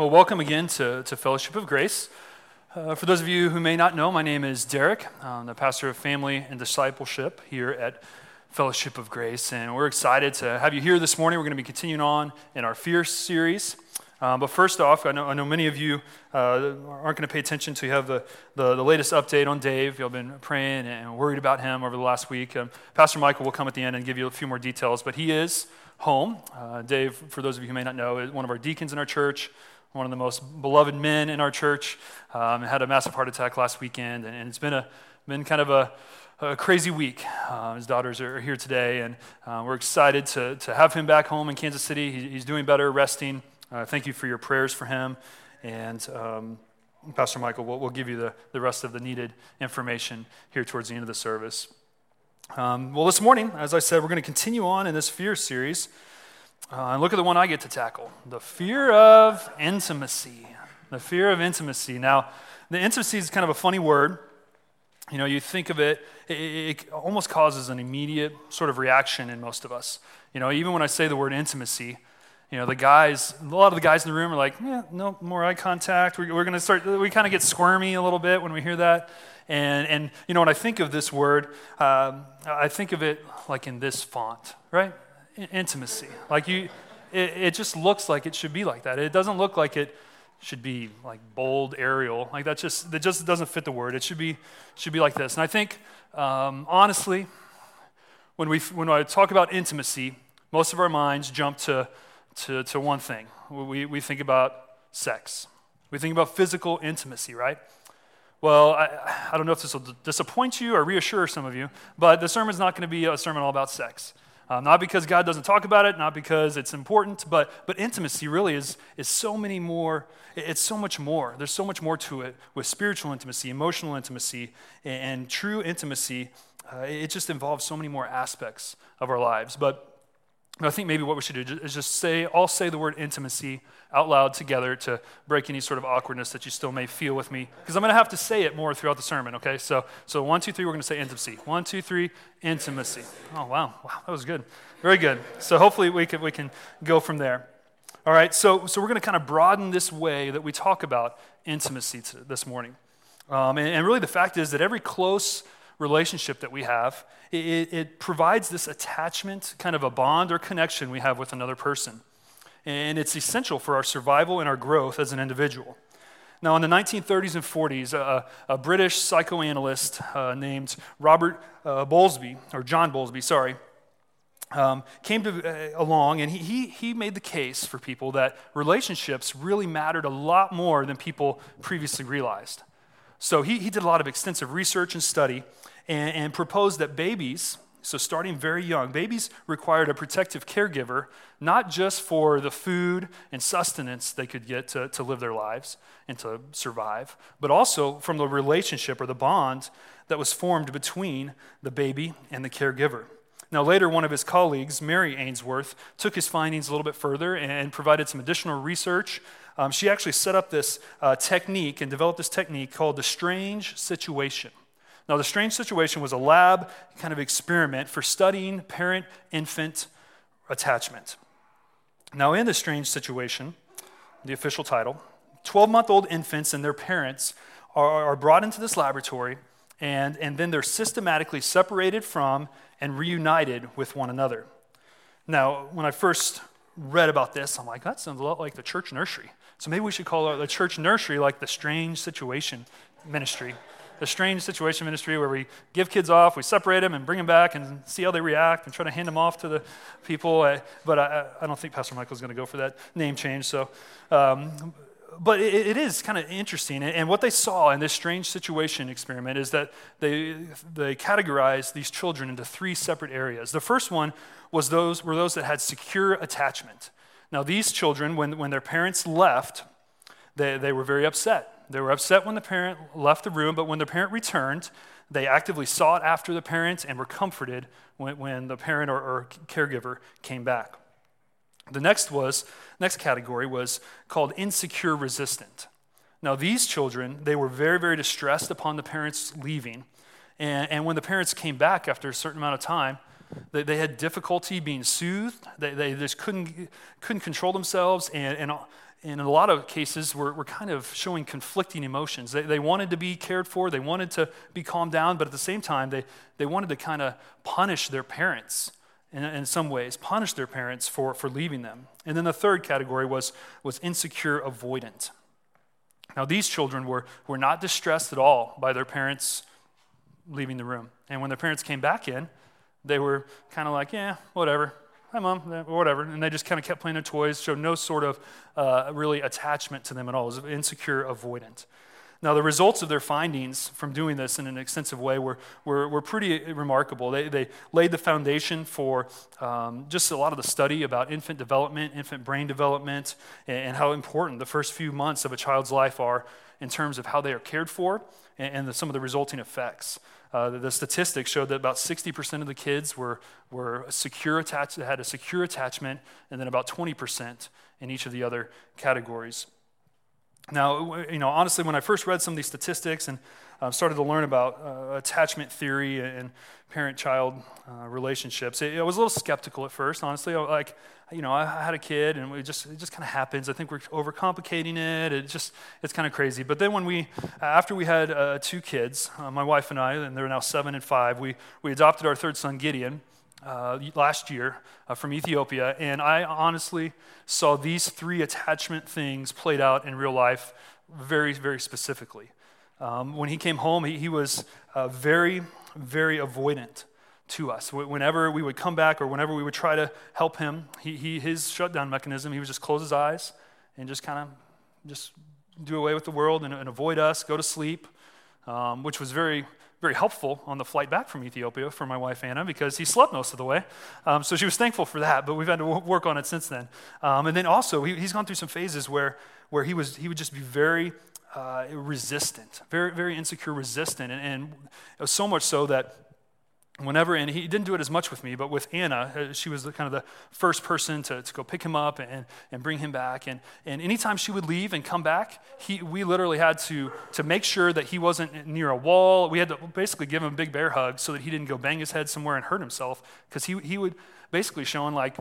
Well, welcome again to, to Fellowship of Grace. Uh, for those of you who may not know, my name is Derek. I'm the pastor of family and discipleship here at Fellowship of Grace, and we're excited to have you here this morning. We're going to be continuing on in our Fear series. Um, but first off, I know, I know many of you uh, aren't going to pay attention to you have the, the, the, latest update on Dave. You've been praying and worried about him over the last week. Um, Pastor Michael will come at the end and give you a few more details, but he is home. Uh, Dave, for those of you who may not know, is one of our deacons in our church one of the most beloved men in our church, um, had a massive heart attack last weekend, and, and it's been a been kind of a, a crazy week. Uh, his daughters are here today, and uh, we're excited to, to have him back home in Kansas City. He, he's doing better, resting. Uh, thank you for your prayers for him, and um, Pastor Michael, we'll, we'll, give you the, the rest of the needed information here towards the end of the service. Um, well, this morning, as I said, we're going to continue on in this fear series. Uh, and look at the one I get to tackle the fear of intimacy. The fear of intimacy. Now, the intimacy is kind of a funny word. You know, you think of it, it, it almost causes an immediate sort of reaction in most of us. You know, even when I say the word intimacy, you know, the guys, a lot of the guys in the room are like, yeah, no more eye contact. We're, we're going to start, we kind of get squirmy a little bit when we hear that. And, and you know, when I think of this word, um, I think of it like in this font, right? Intimacy. Like you, it, it just looks like it should be like that. It doesn't look like it should be like bold Arial. Like that just that just doesn't fit the word. It should be should be like this. And I think um, honestly, when we when I talk about intimacy, most of our minds jump to to, to one thing. We we think about sex. We think about physical intimacy, right? Well, I, I don't know if this will disappoint you or reassure some of you, but the sermon's not going to be a sermon all about sex. Uh, not because God doesn't talk about it, not because it's important, but, but intimacy really is, is so many more, it's so much more. There's so much more to it with spiritual intimacy, emotional intimacy, and, and true intimacy. Uh, it just involves so many more aspects of our lives. But I think maybe what we should do is just say, all say the word intimacy out loud together to break any sort of awkwardness that you still may feel with me. Because I'm going to have to say it more throughout the sermon, okay? So, so one, two, three, we're going to say intimacy. One, two, three, intimacy. Oh, wow. Wow, that was good. Very good. So hopefully we can, we can go from there. All right, so, so we're going to kind of broaden this way that we talk about intimacy this morning. Um, and, and really the fact is that every close relationship that we have, it, it, provides this attachment, kind of a bond or connection we have with another person. And it's essential for our survival and our growth as an individual. Now, in the 1930s and 40s, a, a British psychoanalyst uh, named Robert uh, Bowlby, or John Bowlby, sorry, um, came to, uh, along and he, he, he made the case for people that relationships really mattered a lot more than people previously realized. So he, he did a lot of extensive research and study and, and proposed that babies, so starting very young, babies required a protective caregiver, not just for the food and sustenance they could get to, to live their lives and to survive, but also from the relationship or the bond that was formed between the baby and the caregiver. Now, later, one of his colleagues, Mary Ainsworth, took his findings a little bit further and provided some additional research. Um, she actually set up this uh, technique and developed this technique called the strange situation. Now, the strange situation was a lab kind of experiment for studying parent infant attachment. Now, in the strange situation, the official title, 12 month old infants and their parents are, are brought into this laboratory, and, and then they're systematically separated from and reunited with one another. Now, when I first read about this, I'm like, that sounds a lot like the church nursery. So maybe we should call it the church nursery like the strange situation ministry a strange situation ministry where we give kids off, we separate them and bring them back and see how they react and try to hand them off to the people. but I, I don't think Pastor Michael's going to go for that name change. So, um, but it, it is kind of interesting. And what they saw in this strange situation experiment is that they, they categorized these children into three separate areas. The first one was those, were those that had secure attachment. Now, these children, when, when their parents left, they, they were very upset they were upset when the parent left the room, but when the parent returned, they actively sought after the parent and were comforted when, when the parent or, or caregiver came back. The next was next category was called insecure resistant. Now these children, they were very, very distressed upon the parents leaving. And, and when the parents came back after a certain amount of time, they, they had difficulty being soothed. They, they just couldn't, couldn't control themselves. And, and in a lot of cases, were, were kind of showing conflicting emotions. They, they wanted to be cared for, they wanted to be calmed down, but at the same time, they, they wanted to kind of punish their parents in, in some ways, punish their parents for, for leaving them. And then the third category was, was insecure avoidant. Now, these children were, were not distressed at all by their parents leaving the room. And when their parents came back in, they were kind of like, yeah, whatever. Hi, mom, whatever. And they just kind of kept playing their toys, showed no sort of uh, really attachment to them at all. It was insecure avoidant. Now, the results of their findings from doing this in an extensive way were, were, were pretty remarkable. They, they laid the foundation for um, just a lot of the study about infant development, infant brain development, and, and, how important the first few months of a child's life are in terms of how they are cared for and, and the, some of the resulting effects. Uh, the statistics showed that about 60% of the kids were, were secure attached, had a secure attachment, and then about 20% in each of the other categories. Now, you know, honestly, when I first read some of these statistics and uh, started to learn about uh, attachment theory and parent-child uh, relationships, it, I was a little skeptical at first. Honestly, I, like, you know, I had a kid, and it just it just kind of happens. I think we're overcomplicating it. It just it's kind of crazy. But then when we, after we had uh, two kids, uh, my wife and I, and they're now seven and five, we we adopted our third son, Gideon uh, last year uh, from Ethiopia, and I honestly saw these three attachment things played out in real life very, very specifically. Um, when he came home, he, he was uh, very, very avoidant to us. Whenever we would come back or whenever we would try to help him, he, he, his shutdown mechanism, he would just close his eyes and just kind of just do away with the world and, and avoid us, go to sleep, um, which was very very helpful on the flight back from Ethiopia for my wife Anna because he slept most of the way. Um, so she was thankful for that, but we've had to work on it since then. Um, and then also, he, he's gone through some phases where, where he, was, he would just be very uh, resistant, very, very insecure, resistant. And, and so much so that whenever, and he didn't do it as much with me, but with Anna, uh, she was kind of the first person to, to go pick him up and, and bring him back. And, and anytime she would leave and come back, he, we literally had to, to make sure that he wasn't near a wall. We had to basically give him a big bear hug so that he didn't go bang his head somewhere and hurt himself, because he, he would basically showing like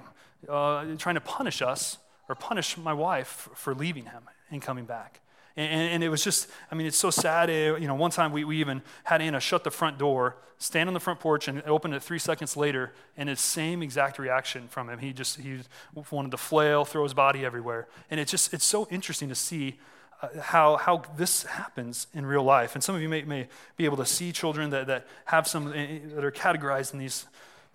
uh, trying to punish us or punish my wife for leaving him and coming back. And, and, it was just, I mean, it's so sad. It, you know, one time we, we even had Anna shut the front door, stand on the front porch, and open it three seconds later, and the same exact reaction from him. He just, he wanted to flail, throw his body everywhere. And it's just, it's so interesting to see uh, how, how this happens in real life. And some of you may, may be able to see children that, that have some, eh, that are categorized in these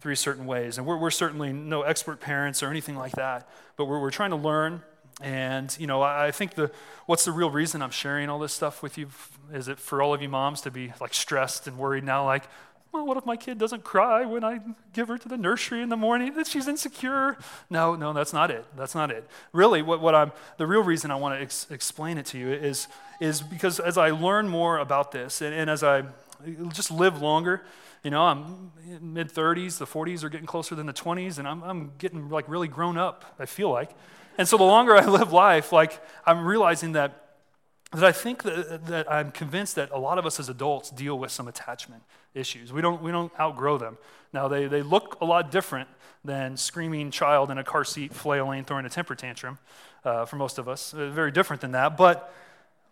three certain ways. And we're, we're certainly no expert parents or anything like that, but we're, we're trying to learn and, you know, I think the, what's the real reason I'm sharing all this stuff with you? Is it for all of you moms to be like stressed and worried now, like, well, what if my kid doesn't cry when I give her to the nursery in the morning that she's insecure? No, no, that's not it. That's not it. Really, what, what I'm, the real reason I want to ex- explain it to you is, is because as I learn more about this and, and as I just live longer, you know, I'm mid 30s, the 40s are getting closer than the 20s, and I'm, I'm getting like really grown up, I feel like. And so the longer I live life, like I'm realizing that that I think that, that I'm convinced that a lot of us as adults deal with some attachment issues. We don't, we don't outgrow them. Now, they, they look a lot different than screaming child in a car seat, flailing, throwing a temper tantrum uh, for most of us. Uh, very different than that. But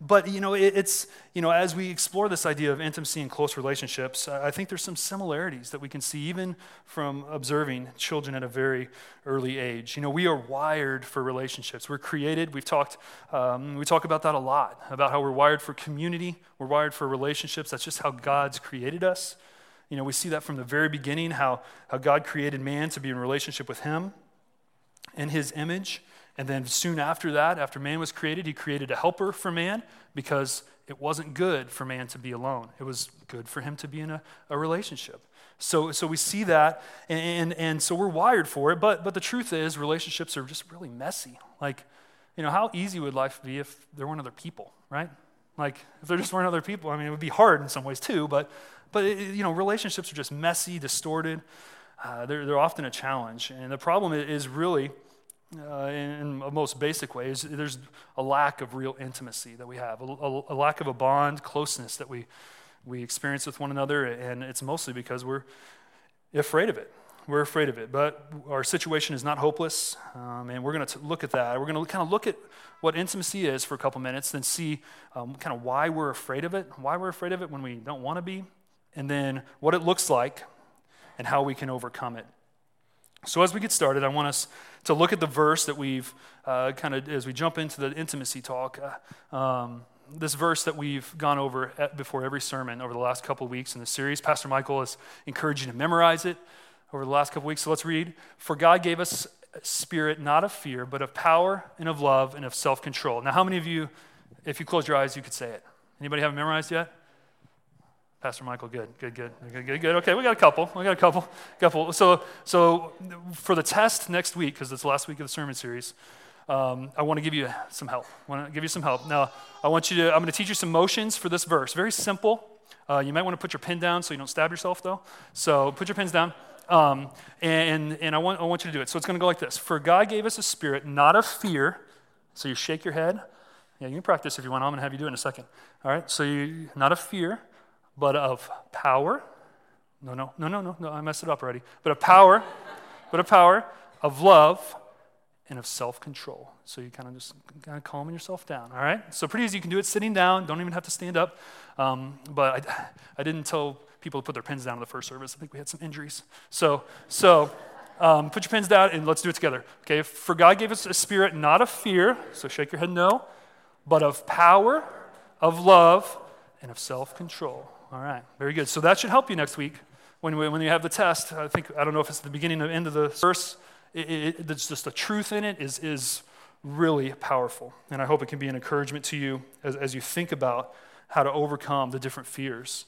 but you know, it, it's you know, as we explore this idea of intimacy and close relationships, I think there's some similarities that we can see even from observing children at a very early age. You know, we are wired for relationships. We're created. We've talked um, we talk about that a lot about how we're wired for community. We're wired for relationships. That's just how God's created us. You know, we see that from the very beginning, how, how God created man to be in relationship with Him in His image. And then soon after that, after man was created, he created a helper for man because it wasn't good for man to be alone. It was good for him to be in a, a relationship. So, so we see that, and, and, and so we're wired for it. But, but the truth is, relationships are just really messy. Like, you know, how easy would life be if there weren't other people, right? Like, if there just weren't other people, I mean, it would be hard in some ways too, but, but it, you know, relationships are just messy, distorted. Uh, they're, they're often a challenge. And the problem is really uh, in a most basic way, is there's a lack of real intimacy that we have, a, a, a, lack of a bond, closeness that we, we experience with one another, and it's mostly because we're afraid of it. We're afraid of it. But our situation is not hopeless. Um, and we're going to look at that. We're going to kind of look at what intimacy is for a couple minutes, then see um, kind of why we're afraid of it, why we're afraid of it when we don't want to be, and then what it looks like and how we can overcome it. So, as we get started, I want us to look at the verse that we've uh, kind of, as we jump into the intimacy talk, uh, um, this verse that we've gone over at, before every sermon over the last couple of weeks in the series. Pastor Michael has encouraged you to memorize it over the last couple of weeks. So, let's read. For God gave us spirit not of fear, but of power and of love and of self control. Now, how many of you, if you close your eyes, you could say it? Anybody have it memorized yet? Pastor Michael, good, good, good, good, good, good. Okay, we got a couple. We got a couple, couple. So, so for the test next week, because it's the last week of the sermon series, um, I want to give you some help. I want to give you some help. Now, I want you to. I'm going to teach you some motions for this verse. Very simple. Uh, you might want to put your pen down so you don't stab yourself, though. So put your pens down. Um, and and I, want, I want you to do it. So it's going to go like this For God gave us a spirit, not of fear. So you shake your head. Yeah, you can practice if you want. I'm going to have you do it in a second. All right? So you, not of fear, but of power. No, no, no, no, no, no, I messed it up already. But of power, but of power, of love, and of self control. So you kind of just kind of calming yourself down, all right? So pretty easy. You can do it sitting down, don't even have to stand up. Um, but I, I didn't tell people to put their pens down in the first service. I think we had some injuries. So, so um, put your pens down and let's do it together. Okay, for God gave us a spirit not of fear, so shake your head no, but of power, of love, and of self control. All right, very good. So that should help you next week when, when you have the test. I think, I don't know if it's the beginning or end of the verse. It, it, it's just the truth in it is, is really powerful. And I hope it can be an encouragement to you as, as you think about how to overcome the different fears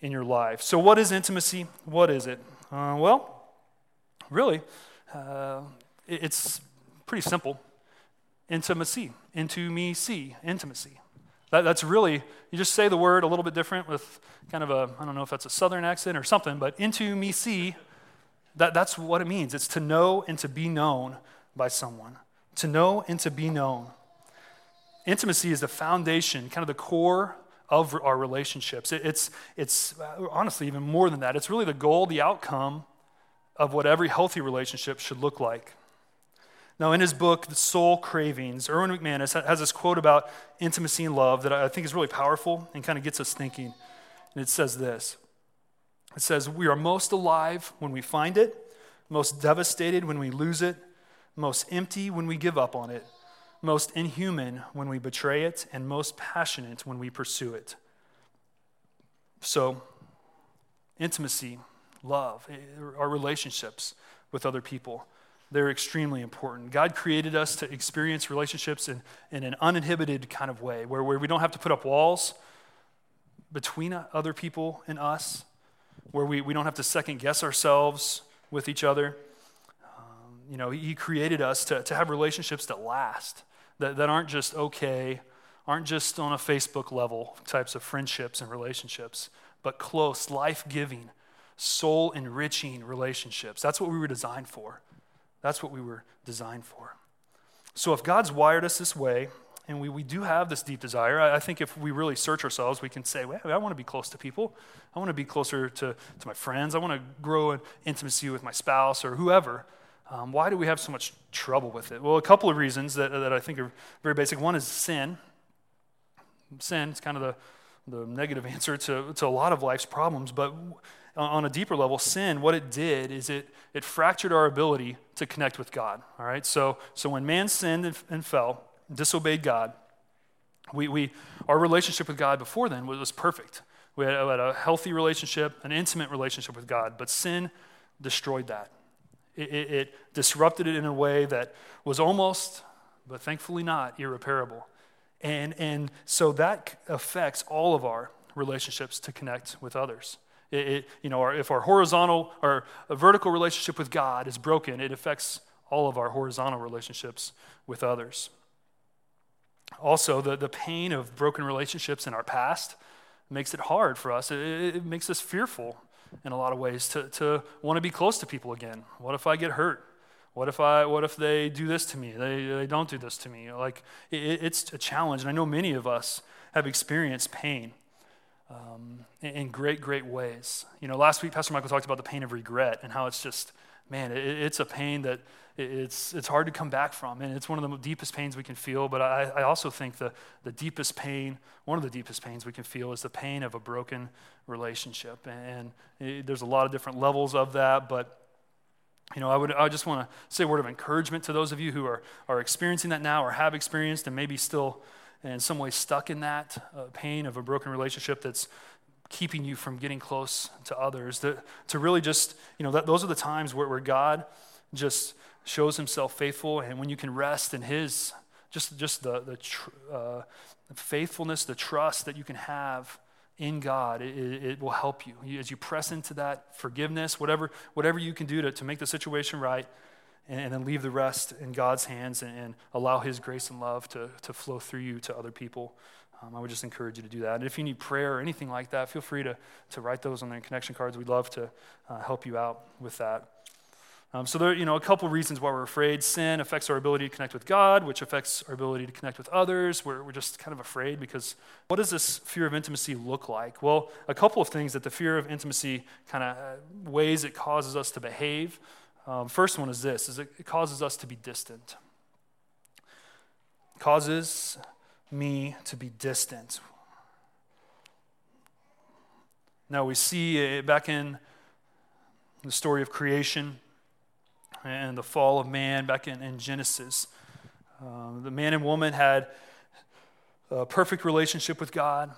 in your life. So, what is intimacy? What is it? Uh, well, really, uh, it, it's pretty simple. Intimacy, into me, see, intimacy. That, that's really, you just say the word a little bit different with kind of a, I don't know if that's a southern accent or something, but into me see, that, that's what it means. It's to know and to be known by someone. To know and to be known. Intimacy is the foundation, kind of the core of our relationships. It, it's, it's uh, honestly even more than that. It's really the goal, the outcome of what every healthy relationship should look like. Now, in his book, The Soul Cravings, Erwin McManus has this quote about intimacy and love that I think is really powerful and kind of gets us thinking. And it says this It says, We are most alive when we find it, most devastated when we lose it, most empty when we give up on it, most inhuman when we betray it, and most passionate when we pursue it. So, intimacy, love, eh, our relationships with other people they're extremely important. God created us to experience relationships in, in an uninhibited kind of way, where, where we don't have to put up walls between other people and us, where we, we don't have to second guess ourselves with each other. Um, you know, He created us to, to have relationships that last, that, that aren't just okay, aren't just on a Facebook level types of friendships and relationships, but close, life giving, soul enriching relationships. That's what we were designed for. That's what we were designed for. So if God's wired us this way, and we, we do have this deep desire, I, I think if we really search ourselves, we can say, well, I want to be close to people. I want to be closer to, to my friends. I want to grow in intimacy with my spouse or whoever. Um, why do we have so much trouble with it? Well, a couple of reasons that, that I think are very basic. One is sin. Sin is kind of the, the negative answer to, to a lot of life's problems, but on a deeper level, sin, what it did is it, it fractured our ability to connect with God. All right? So, so when man sinned and, and fell, disobeyed God, we, we, our relationship with God before then was, was perfect. We had, we had, a healthy relationship, an intimate relationship with God, but sin destroyed that. It, it, it disrupted it in a way that was almost, but thankfully not, irreparable. And, and so that affects all of our relationships to connect with others. It, it, you know, if our horizontal or vertical relationship with God is broken, it affects all of our horizontal relationships with others. Also, the, the pain of broken relationships in our past makes it hard for us. It, it makes us fearful in a lot of ways to, to want to be close to people again. What if I get hurt? What if I? What if they do this to me? They, they don't do this to me. Like it, it's a challenge, and I know many of us have experienced pain um, in, great, great ways. You know, last week Pastor Michael talked about the pain of regret and how it's just man, it, it's a pain that it's, it's hard to come back from. And it's one of the deepest pains we can feel. But I, I also think the, the deepest pain, one of the deepest pains we can feel, is the pain of a broken relationship. And it, there's a lot of different levels of that. But you know, I would I just want to say a word of encouragement to those of you who are, are experiencing that now or have experienced and maybe still in some way stuck in that uh, pain of a broken relationship that's keeping you from getting close to others. That, to really just, you know, that, those are the times where, where God just shows himself faithful and when you can rest in his, just, just the, the tr- uh, faithfulness, the trust that you can have in God, it, it, will help you. As you press into that forgiveness, whatever, whatever you can do to, to make the situation right, and, and then leave the rest in God's hands and, and, allow His grace and love to, to flow through you to other people. Um, I would just encourage you to do that. And if you need prayer or anything like that, feel free to, to write those on the connection cards. We'd love to uh, help you out with that. Um, so there are you know, a couple reasons why we're afraid. Sin affects our ability to connect with God, which affects our ability to connect with others. We're, we're just kind of afraid because what does this fear of intimacy look like? Well, a couple of things that the fear of intimacy kind of uh, ways it causes us to behave. Um, first one is this, is it causes us to be distant. Causes me to be distant. Now we see back in the story of creation, and the fall of man back in, in Genesis. Um, the man and woman had a perfect relationship with God,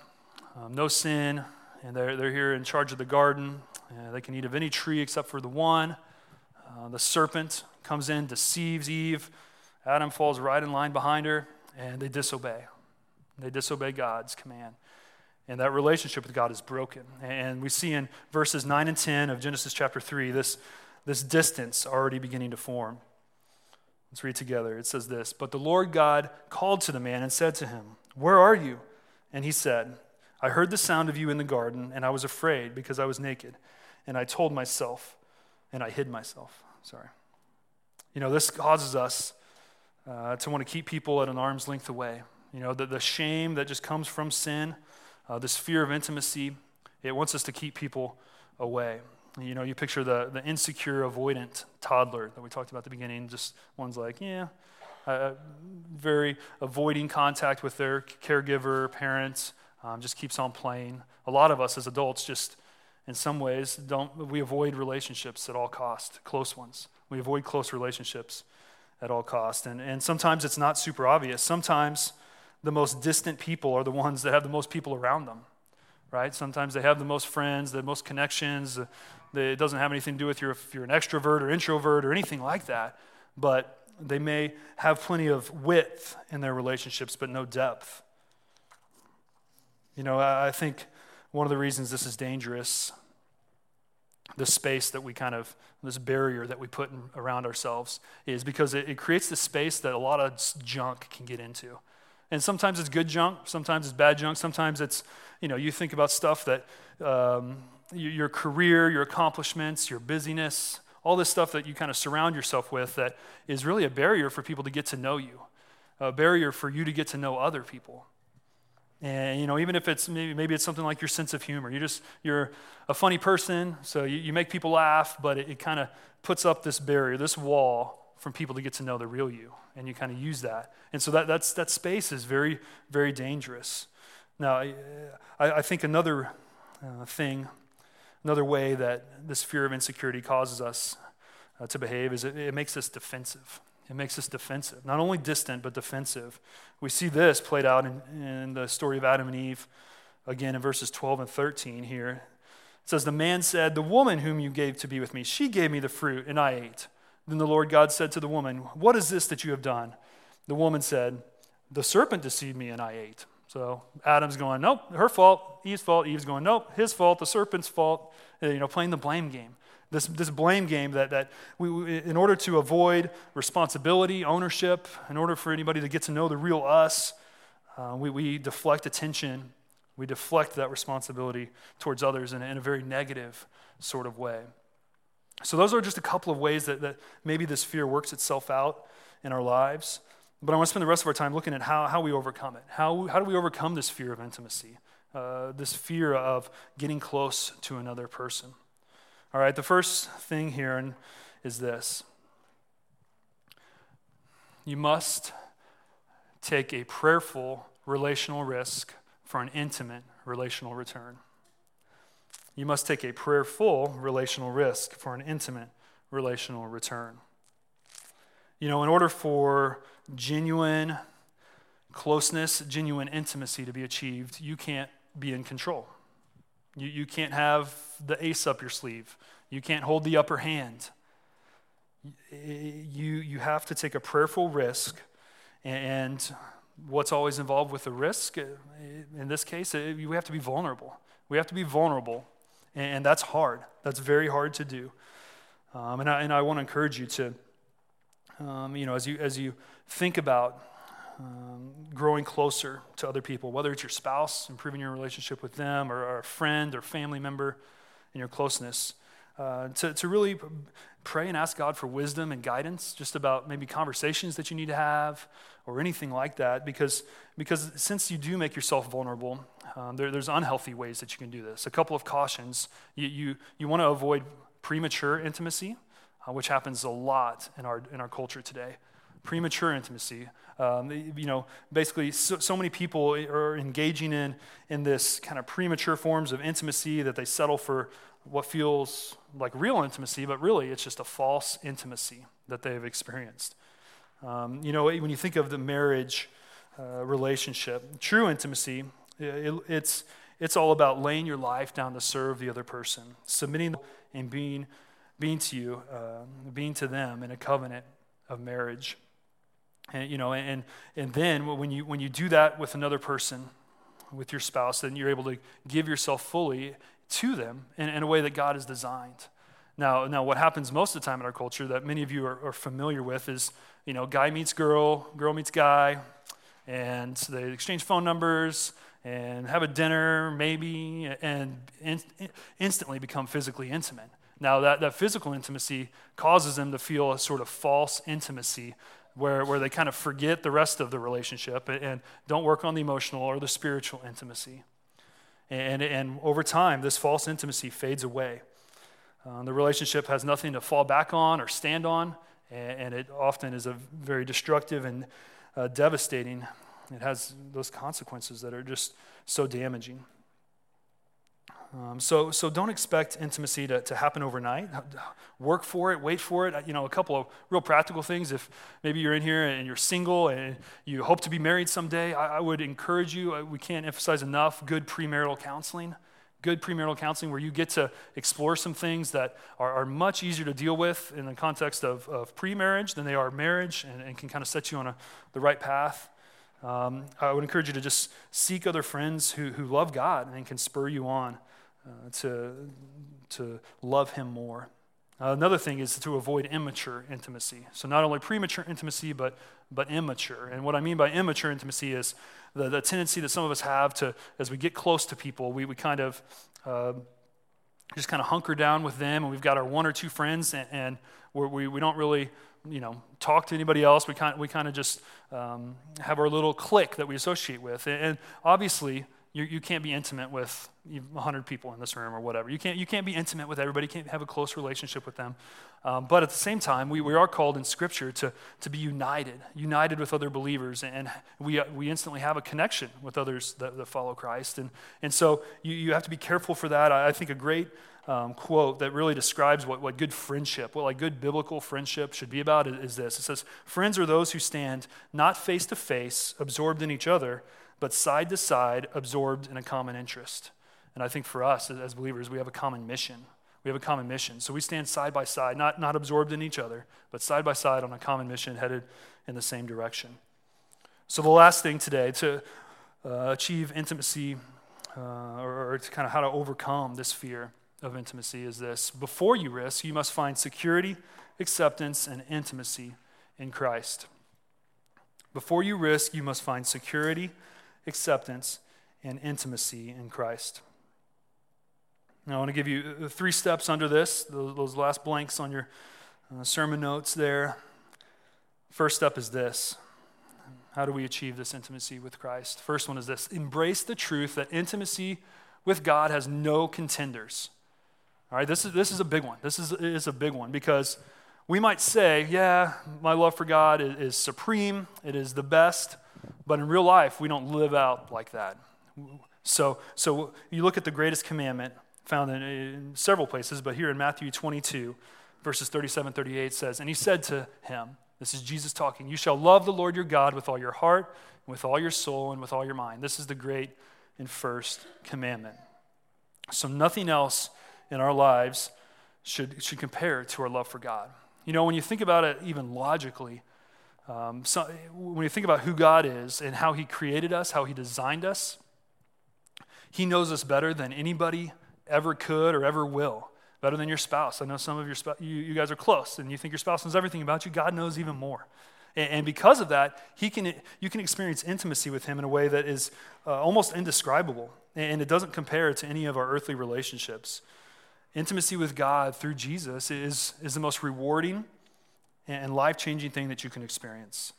um, no sin, and they're, they're here in charge of the garden. Uh, they can eat of any tree except for the one. Uh, the serpent comes in, deceives Eve. Adam falls right in line behind her, and they disobey. They disobey God's command. And that relationship with God is broken. And we see in verses 9 and 10 of Genesis chapter 3 this this distance already beginning to form. Let's read together. It says this But the Lord God called to the man and said to him, Where are you? And he said, I heard the sound of you in the garden, and I was afraid because I was naked. And I told myself, and I hid myself. Sorry. You know, this causes us uh, to want to keep people at an arm's length away. You know, the, the shame that just comes from sin, uh, this fear of intimacy, it wants us to keep people away. You know, you picture the, the insecure, avoidant toddler that we talked about at the beginning. Just one's like, yeah, uh, very avoiding contact with their caregiver, parents, um, just keeps on playing. A lot of us as adults just, in some ways, don't, we avoid relationships at all cost, close ones. We avoid close relationships at all cost. And, and sometimes it's not super obvious. Sometimes the most distant people are the ones that have the most people around them right? Sometimes they have the most friends, the most connections, it doesn't have anything to do with your, if you're an extrovert or introvert or anything like that, but they may have plenty of width in their relationships, but no depth. You know, I think one of the reasons this is dangerous, this space that we kind of, this barrier that we put in, around ourselves, is because it, it creates this space that a lot of junk can get into. And sometimes it's good junk, sometimes it's bad junk, sometimes it's, you know, you think about stuff that, um, your career, your accomplishments, your busyness, all this stuff that you kind of surround yourself with that is really a barrier for people to get to know you, a barrier for you to get to know other people. And you know, even if it's maybe, maybe it's something like your sense of humor, you just you're a funny person, so you, you make people laugh, but it, it kind of puts up this barrier, this wall from people to get to know the real you, and you kind of use that. And so that that's that space is very very dangerous. Now, I, I think another uh, thing Another way that this fear of insecurity causes us uh, to behave is it, it makes us defensive. It makes us defensive, not only distant, but defensive. We see this played out in, in the story of Adam and Eve, again in verses 12 and 13 here. It says, The man said, The woman whom you gave to be with me, she gave me the fruit, and I ate. Then the Lord God said to the woman, What is this that you have done? The woman said, The serpent deceived me, and I ate. So Adam's going, nope, her fault. Eve's fault. Eve's going, nope, his fault. The serpent's fault. You know, playing the blame game. This, this blame game that, that we, in order to avoid responsibility, ownership, in order for anybody to get to know the real us, uh, we, we deflect attention. We deflect that responsibility towards others in, in a very negative sort of way. So, those are just a couple of ways that, that maybe this fear works itself out in our lives. But I want to spend the rest of our time looking at how, how we overcome it. How, how do we overcome this fear of intimacy, uh, this fear of getting close to another person? All right, the first thing here is this you must take a prayerful relational risk for an intimate relational return. You must take a prayerful relational risk for an intimate relational return. You know, in order for genuine closeness, genuine intimacy to be achieved, you can't be in control. You, you can't have the ace up your sleeve. You can't hold the upper hand. You, you have to take a prayerful risk, and what's always involved with the risk? In this case, we have to be vulnerable. We have to be vulnerable, and that's hard. That's very hard to do. Um, and I, and I want to encourage you to, um, you know, as you, as you think about um, growing closer to other people, whether it's your spouse, improving your relationship with them, or, or a friend or family member in your closeness, uh, to, to really pray and ask God for wisdom and guidance just about maybe conversations that you need to have or anything like that. Because, because since you do make yourself vulnerable, um, there, there's unhealthy ways that you can do this. A couple of cautions. You, you, you want to avoid premature intimacy, uh, which happens a lot in our, in our culture today premature intimacy. Um, you know, basically, so, so, many people are engaging in, in this kind of premature forms of intimacy that they settle for what feels like real intimacy, but really it's just a false intimacy that they've experienced. Um, you know, when you think of the marriage uh, relationship, true intimacy, it, it's, it's all about laying your life down to serve the other person, submitting and being, being to you, uh, being to them in a covenant of marriage. And, you know, and, and then when you, when you do that with another person, with your spouse, then you're able to give yourself fully to them in, in a way that God has designed. Now, now, what happens most of the time in our culture that many of you are, are familiar with is, you know, guy meets girl, girl meets guy, and they exchange phone numbers and have a dinner, maybe, and in, instantly become physically intimate. Now, that, that physical intimacy causes them to feel a sort of false intimacy where, where they kind of forget the rest of the relationship and don't work on the emotional or the spiritual intimacy. And, and over time, this false intimacy fades away. Uh, the relationship has nothing to fall back on or stand on, and, and it often is a very destructive and uh, devastating. It has those consequences that are just so damaging. Um, so, so don't expect intimacy to, to happen overnight. Work for it, wait for it. You know, a couple of real practical things. If maybe you're in here and you're single and you hope to be married someday, I, I would encourage you, uh, we can't emphasize enough, good premarital counseling. Good premarital counseling where you get to explore some things that are, are much easier to deal with in the context of, of pre marriage than they are marriage and, and can kind of set you on a, the right path. Um, I would encourage you to just seek other friends who, who love God and can spur you on uh, to, to love Him more. Uh, another thing is to avoid immature intimacy. So, not only premature intimacy, but, but immature. And what I mean by immature intimacy is the, the tendency that some of us have to, as we get close to people, we, we kind of uh, just kind of hunker down with them, and we've got our one or two friends, and, and we we, don't really you know, talk to anybody else. We kind, we kind of just um, have our little clique that we associate with. And, and obviously, you, you can't be intimate with 100 people in this room or whatever. You can't, you can't be intimate with everybody, you can't have a close relationship with them. Um, but at the same time, we, we are called in Scripture to, to be united, united with other believers. And we, we instantly have a connection with others that, that follow Christ. And, and so you, you have to be careful for that. I, I think a great um, quote that really describes what, what good friendship, what like good biblical friendship should be about is this. It says, Friends are those who stand not face to face, absorbed in each other but side to side, absorbed in a common interest. And I think for us as believers, we have a common mission. We have a common mission. So we stand side by side, not, not absorbed in each other, but side by side on a common mission headed in the same direction. So the last thing today to uh, achieve intimacy uh, or, or to kind of how to overcome this fear of intimacy is this before you risk, you must find security, acceptance, and intimacy in Christ. Before you risk, you must find security, acceptance, and intimacy in Christ. Now, I want to give you uh, three steps under this, those last blanks on your uh, sermon notes there. First step is this How do we achieve this intimacy with Christ? First one is this embrace the truth that intimacy with God has no contenders. All right, this is, this is a big one. This is, is a big one because we might say, yeah, my love for God is, supreme, it is the best, but in real life, we don't live out like that. So, so you look at the greatest commandment found in, in several places, but here in Matthew 22, verses 37 38 says, And he said to him, This is Jesus talking, You shall love the Lord your God with all your heart, with all your soul, and with all your mind. This is the great and first commandment. So nothing else in our lives should, should compare to our love for God. You know, when you think about it even logically, um, so when you think about who God is and how He created us, how He designed us, He knows us better than anybody ever could or ever will. Better than your spouse. I know some of your spouse, you, you guys are close and you think your spouse knows everything about you. God knows even more. And, and because of that, he can, you can experience intimacy with Him in a way that is uh, almost indescribable. And it doesn't compare to any of our earthly relationships. Intimacy with God through Jesus is, is the most rewarding and life changing thing that you can experience.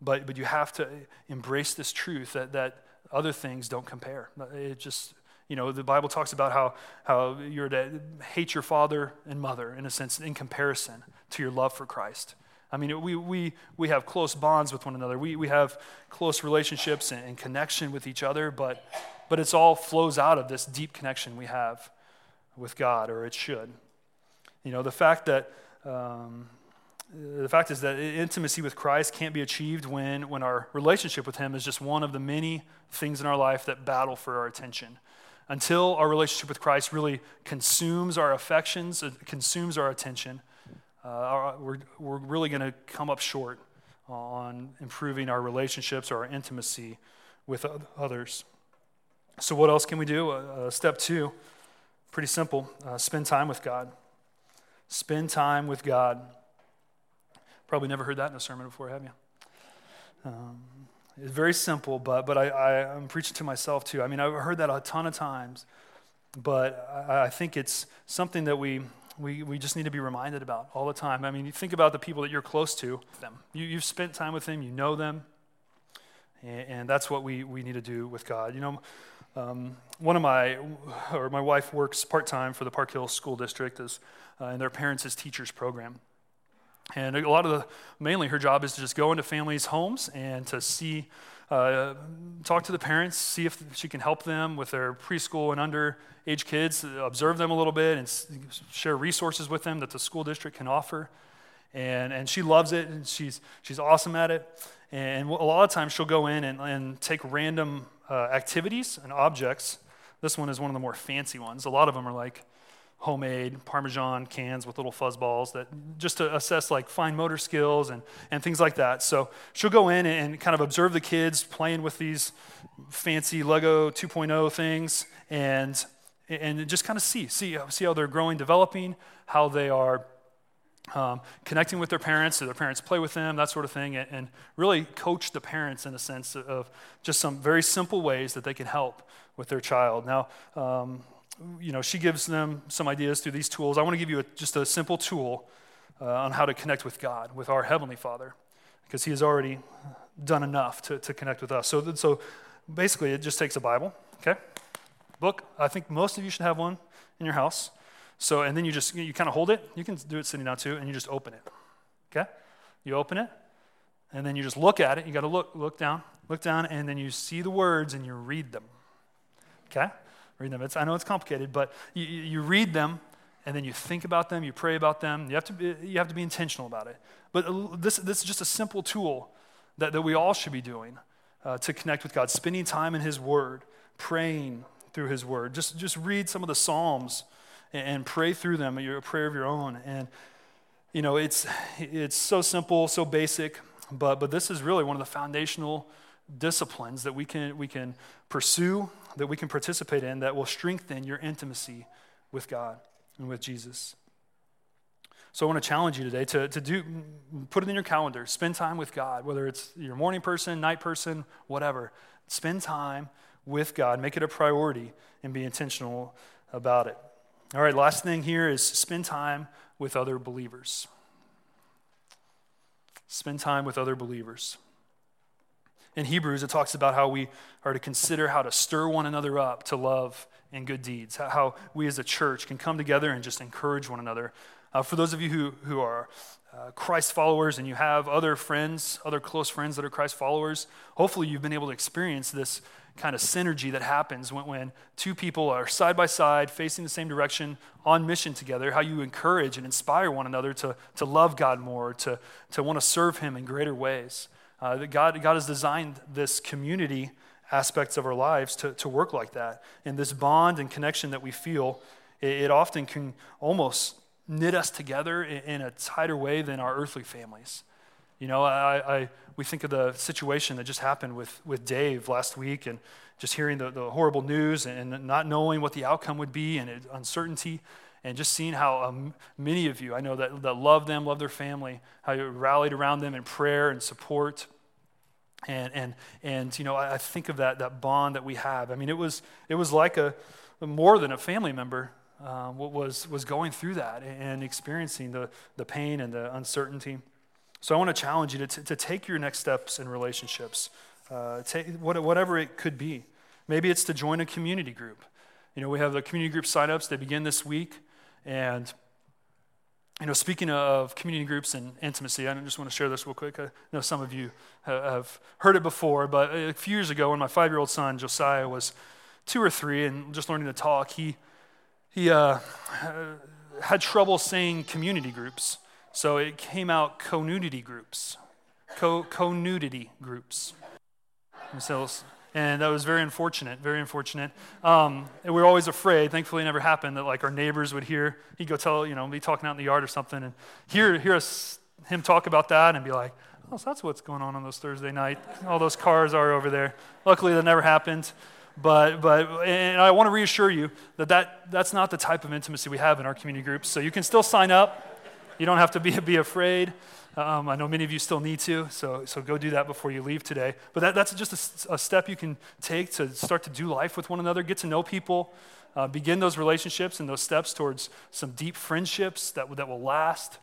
But, but you have to embrace this truth that, that other things don't compare. It just, you know, the Bible talks about how, how you're to hate your father and mother, in a sense, in comparison to your love for Christ. I mean, we, we, we have close bonds with one another. We, we have close relationships and, and connection with each other, but, but it's all flows out of this deep connection we have with God, or it should. You know, the fact that um, the fact is that intimacy with Christ can't be achieved when, when our relationship with Him is just one of the many things in our life that battle for our attention. Until our relationship with Christ really consumes our affections, consumes our attention, uh, our, we're, we're really going to come up short on improving our relationships or our intimacy with others. So, what else can we do? Uh, uh, step two, pretty simple uh, spend time with God. Spend time with God. Probably never heard that in a sermon before, have you? Um, it's very simple, but, but I, I, am preaching to myself too. I mean, I've heard that a ton of times, but I, I think it's something that we, we, we just need to be reminded about all the time. I mean, you think about the people that you're close to, them. You, you've spent time with them, you know them, and, and that's what we, we need to do with God. You know, um, one of my, or my wife works part time for the Park Hill School District as, uh, in their Parents as Teachers program. And a lot of the, mainly her job is to just go into families' homes and to see, uh, talk to the parents, see if she can help them with their preschool and under age kids, observe them a little bit and share resources with them that the school district can offer. And, and she loves it and she's, she's awesome at it. And a lot of times she'll go in and, and take random uh, activities and objects. This one is one of the more fancy ones. A lot of them are like, homemade Parmesan cans with little fuzz balls that just to assess like fine motor skills and, and things like that. So she'll go in and kind of observe the kids playing with these fancy Lego 2.0 things and, and just kind of see, see, see how they're growing, developing, how they are um, connecting with their parents, so their parents play with them, that sort of thing, and, and really coach the parents in a sense of just some very simple ways that they can help with their child. Now, um, you know, she gives them some ideas through these tools. I want to give you a, just a simple tool uh, on how to connect with God, with our Heavenly Father, because He has already done enough to, to connect with us. So, so basically, it just takes a Bible, okay? Book. I think most of you should have one in your house. So, and then you just, you kind of hold it. You can do it sitting down too, and you just open it, okay? You open it, and then you just look at it. You got to look, look down, look down, and then you see the words and you read them, okay? read them. It's, I know it's complicated, but you, you read them and then you think about them, you pray about them. You have to be, you have to be intentional about it. But this, this is just a simple tool that, that we all should be doing uh, to connect with God, spending time in His Word, praying through His Word. Just, just read some of the Psalms and, pray through them, a prayer of your own. And, you know, it's, it's so simple, so basic, but, but this is really one of the foundational disciplines that we can, we can pursue, that we can participate in, that will strengthen your intimacy with God and with Jesus. So I want to challenge you today to, to do, put it in your calendar. Spend time with God, whether it's your morning person, night person, whatever. Spend time with God. Make it a priority and be intentional about it. All right, last thing here is spend time with other believers. Spend time with other believers. In Hebrews, it talks about how we are to consider how to stir one another up to love and good deeds, how we as a church can come together and just encourage one another. Uh, for those of you who, who are uh, Christ followers and you have other friends, other close friends that are Christ followers, hopefully you've been able to experience this kind of synergy that happens when, when two people are side by side, facing the same direction, on mission together, how you encourage and inspire one another to, to love God more, to, to want to serve Him in greater ways. Uh, that God, God has designed this community aspects of our lives to, to work like that. And this bond and connection that we feel, it, it often can almost knit us together in, a tighter way than our earthly families. You know, I, I, we think of the situation that just happened with, with Dave last week and just hearing the, the horrible news and not knowing what the outcome would be and uncertainty and just seeing how um, many of you, I know that, that love them, love their family, how you rallied around them in prayer and support. And, and, and you know, I, I think of that, that bond that we have. I mean, it was, it was like a, more than a family member um, was, was going through that and experiencing the, the pain and the uncertainty. So I want to challenge you to, t- to take your next steps in relationships, uh, take, whatever it could be. Maybe it's to join a community group. You know, we have the community group signups. They begin this week. And, you know, speaking of community groups and intimacy, I just want to share this real quick. I know some of you have heard it before, but a few years ago when my five year old son, Josiah, was two or three and just learning to talk, he, he uh, had trouble saying community groups. So it came out co-nudity groups, co- co-nudity groups. And, and that was very unfortunate, very unfortunate. Um, and we were always afraid. Thankfully, it never happened that like our neighbors would hear. He'd go tell, you know, be talking out in the yard or something, and hear hear us him talk about that and be like, "Oh, so that's what's going on on those Thursday night. All those cars are over there." Luckily, that never happened. But, but and I want to reassure you that, that that's not the type of intimacy we have in our community groups. So you can still sign up. You don't have to be, be afraid. Um, I know many of you still need to, so, so go do that before you leave today. But that, that's just a, a, step you can take to start to do life with one another, get to know people, uh, begin those relationships and those steps towards some deep friendships that, that will last.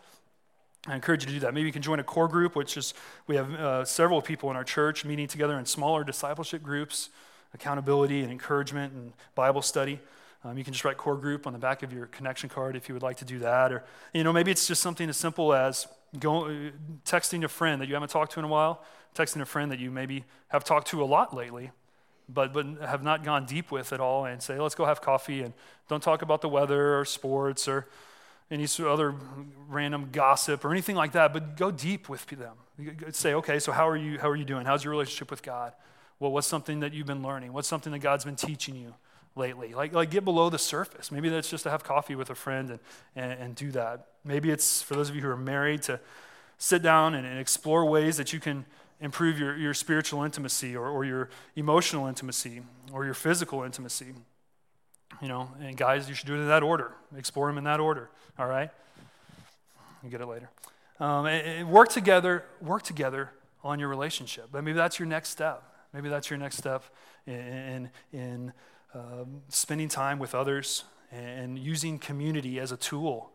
I encourage you to do that. Maybe you can join a core group, which is we have uh, several people in our church meeting together in smaller discipleship groups, accountability and encouragement and Bible study. Um, you can just write core group on the back of your connection card if you would like to do that. Or, you know, maybe it's just something as simple as go, texting a friend that you haven't talked to in a while, texting a friend that you maybe have talked to a lot lately, but, but have not gone deep with at all, and say, let's go have coffee and don't talk about the weather or sports or any other random gossip or anything like that, but go deep with them. Say, okay, so how are you, how are you doing? How's your relationship with God? Well, what's something that you've been learning? What's something that God's been teaching you? lately. Like, like get below the surface. Maybe that's just to have coffee with a friend and, and, and do that. Maybe it's for those of you who are married to sit down and, and explore ways that you can improve your, your spiritual intimacy or, or your emotional intimacy or your physical intimacy. You know, and guys, you should do it in that order. Explore them in that order. All right? You get it later. Um, and, and work together. Work together on your relationship. But maybe that's your next step. Maybe that's your next step in, in, um, spending time with others and using community as a tool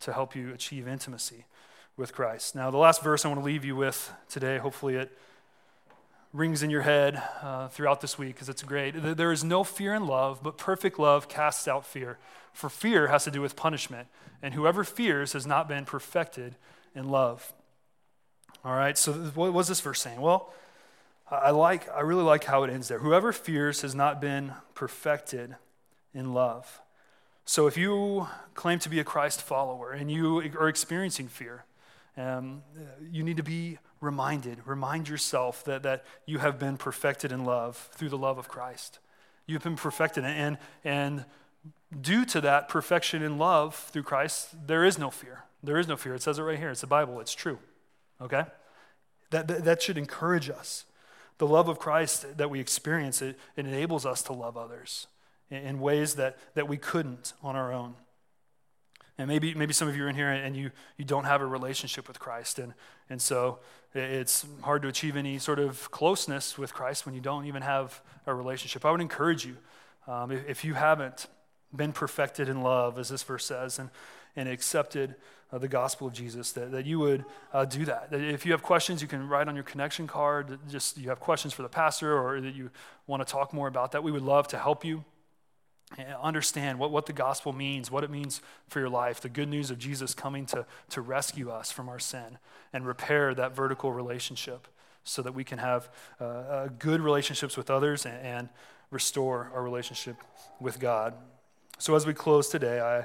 to help you achieve intimacy with Christ. Now, the last verse I want to leave you with today, hopefully it rings in your head uh, throughout this week because it's great. There is no fear in love, but perfect love casts out fear. For fear has to do with punishment, and whoever fears has not been perfected in love. All right, so what was this verse saying? Well, I like I really like how it ends there. Whoever fears has not been perfected in love. So if you claim to be a Christ follower and you are experiencing fear, um, you need to be reminded, remind yourself that, that you have been perfected in love through the love of Christ. You've been perfected, and, and due to that perfection in love through Christ, there is no fear. There is no fear. It says it right here. It's the Bible. It's true. Okay? That, that, that should encourage us. The love of Christ that we experience, it, it enables us to love others in, in ways that, that we couldn't on our own. And maybe, maybe some of you are in here and you, you don't have a relationship with Christ. And, and so it's hard to achieve any sort of closeness with Christ when you don't even have a relationship. I would encourage you, um, if, if, you haven't been perfected in love, as this verse says, and, and accepted uh, the gospel of Jesus, that, that you would uh, do that. that. If you have questions, you can write on your connection card, just you have questions for the pastor or that you want to talk more about that. We would love to help you. understand what, what the gospel means, what it means for your life, the good news of Jesus coming to, to rescue us from our sin and repair that vertical relationship so that we can have uh, uh, good relationships with others and, and, restore our relationship with God. So, as we close today, I,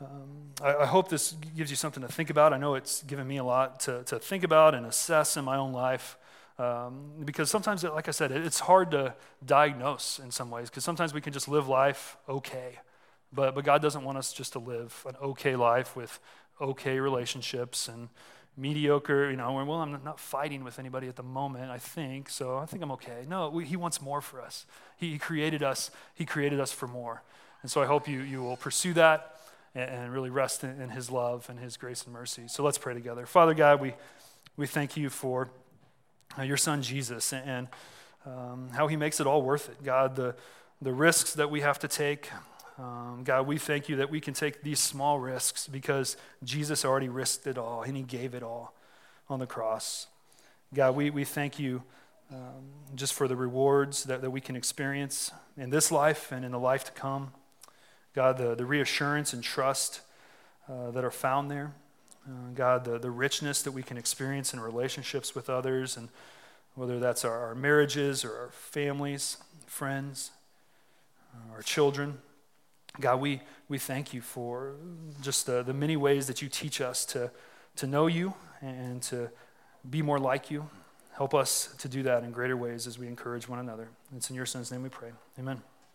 um, I, I, hope this gives you something to think about. I know it's given me a lot to, to think about and assess in my own life. Um, because sometimes, like I said, it's hard to diagnose in some ways, because sometimes we can just live life okay. But, but God doesn't want us just to live an okay life with okay relationships and mediocre, you know, well, I'm not fighting with anybody at the moment, I think, so I think I'm okay. No, we, He wants more for us. He, he, created us, He created us for more. And so I hope you, you will pursue that and, and really rest in, His love and His grace and mercy. So let's pray together. Father God, we, we thank you for uh, your son Jesus and um, how he makes it all worth it. God, the, the risks that we have to take, um, God, we thank you that we can take these small risks because Jesus already risked it all and he gave it all on the cross. God, we, we thank you um, just for the rewards that, that we can experience in this life and in the life to come. God, the, the reassurance and trust uh, that are found there. Uh, God, the, the richness that we can experience in relationships with others, and whether that's our, our marriages or our families, friends, uh, our children. God, we, we thank you for just the, the many ways that you teach us to, to know you and to be more like you. Help us to do that in greater ways as we encourage one another. It's in your son's name we pray. Amen.